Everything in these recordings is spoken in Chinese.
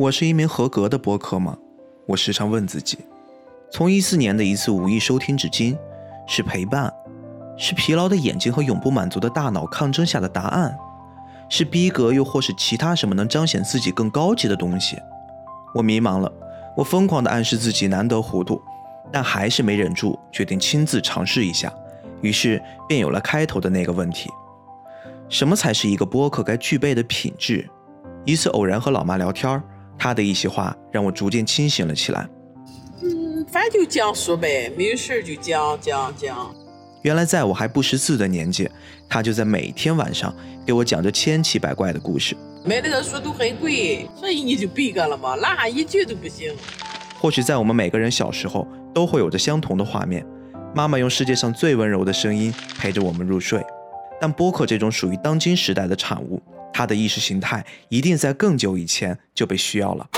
我是一名合格的播客吗？我时常问自己。从一四年的一次无意收听至今，是陪伴，是疲劳的眼睛和永不满足的大脑抗争下的答案，是逼格，又或是其他什么能彰显自己更高级的东西？我迷茫了，我疯狂地暗示自己难得糊涂，但还是没忍住，决定亲自尝试一下。于是便有了开头的那个问题：什么才是一个播客该具备的品质？一次偶然和老妈聊天儿。他的一席话让我逐渐清醒了起来。嗯，反正就讲书呗，没有事就讲讲讲。原来在我还不识字的年纪，他就在每天晚上给我讲着千奇百怪的故事。买那个书都很贵，所以你就别个了嘛，落下一句都不行。或许在我们每个人小时候都会有着相同的画面：妈妈用世界上最温柔的声音陪着我们入睡。但播客这种属于当今时代的产物。他的意识形态一定在更久以前就被需要了。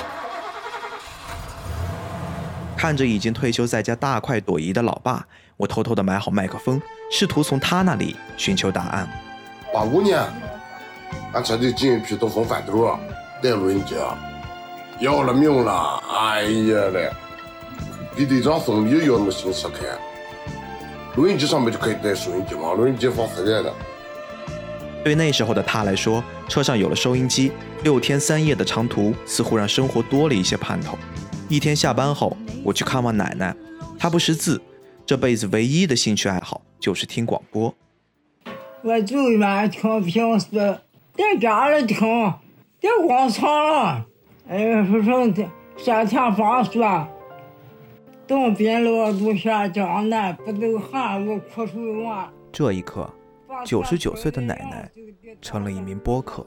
看着已经退休在家大快朵颐的老爸，我偷偷的买好麦克风，试图从他那里寻求答案。八五年，俺车里进一批东风翻斗，带录音机，要了命了！哎呀嘞，给队长送礼要那么新车开，录音机上面就可以带收音机吗？录音机放磁带的。对那时候的他来说，车上有了收音机，六天三夜的长途似乎让生活多了一些盼头。一天下班后，我去看望奶奶，她不识字，这辈子唯一的兴趣爱好就是听广播。我最喜欢听平时在家里听，在广场了。哎呀，说说夏天放暑，东边老路下江南，不走寒路苦水晚。这一刻。九十九岁的奶奶成了一名播客。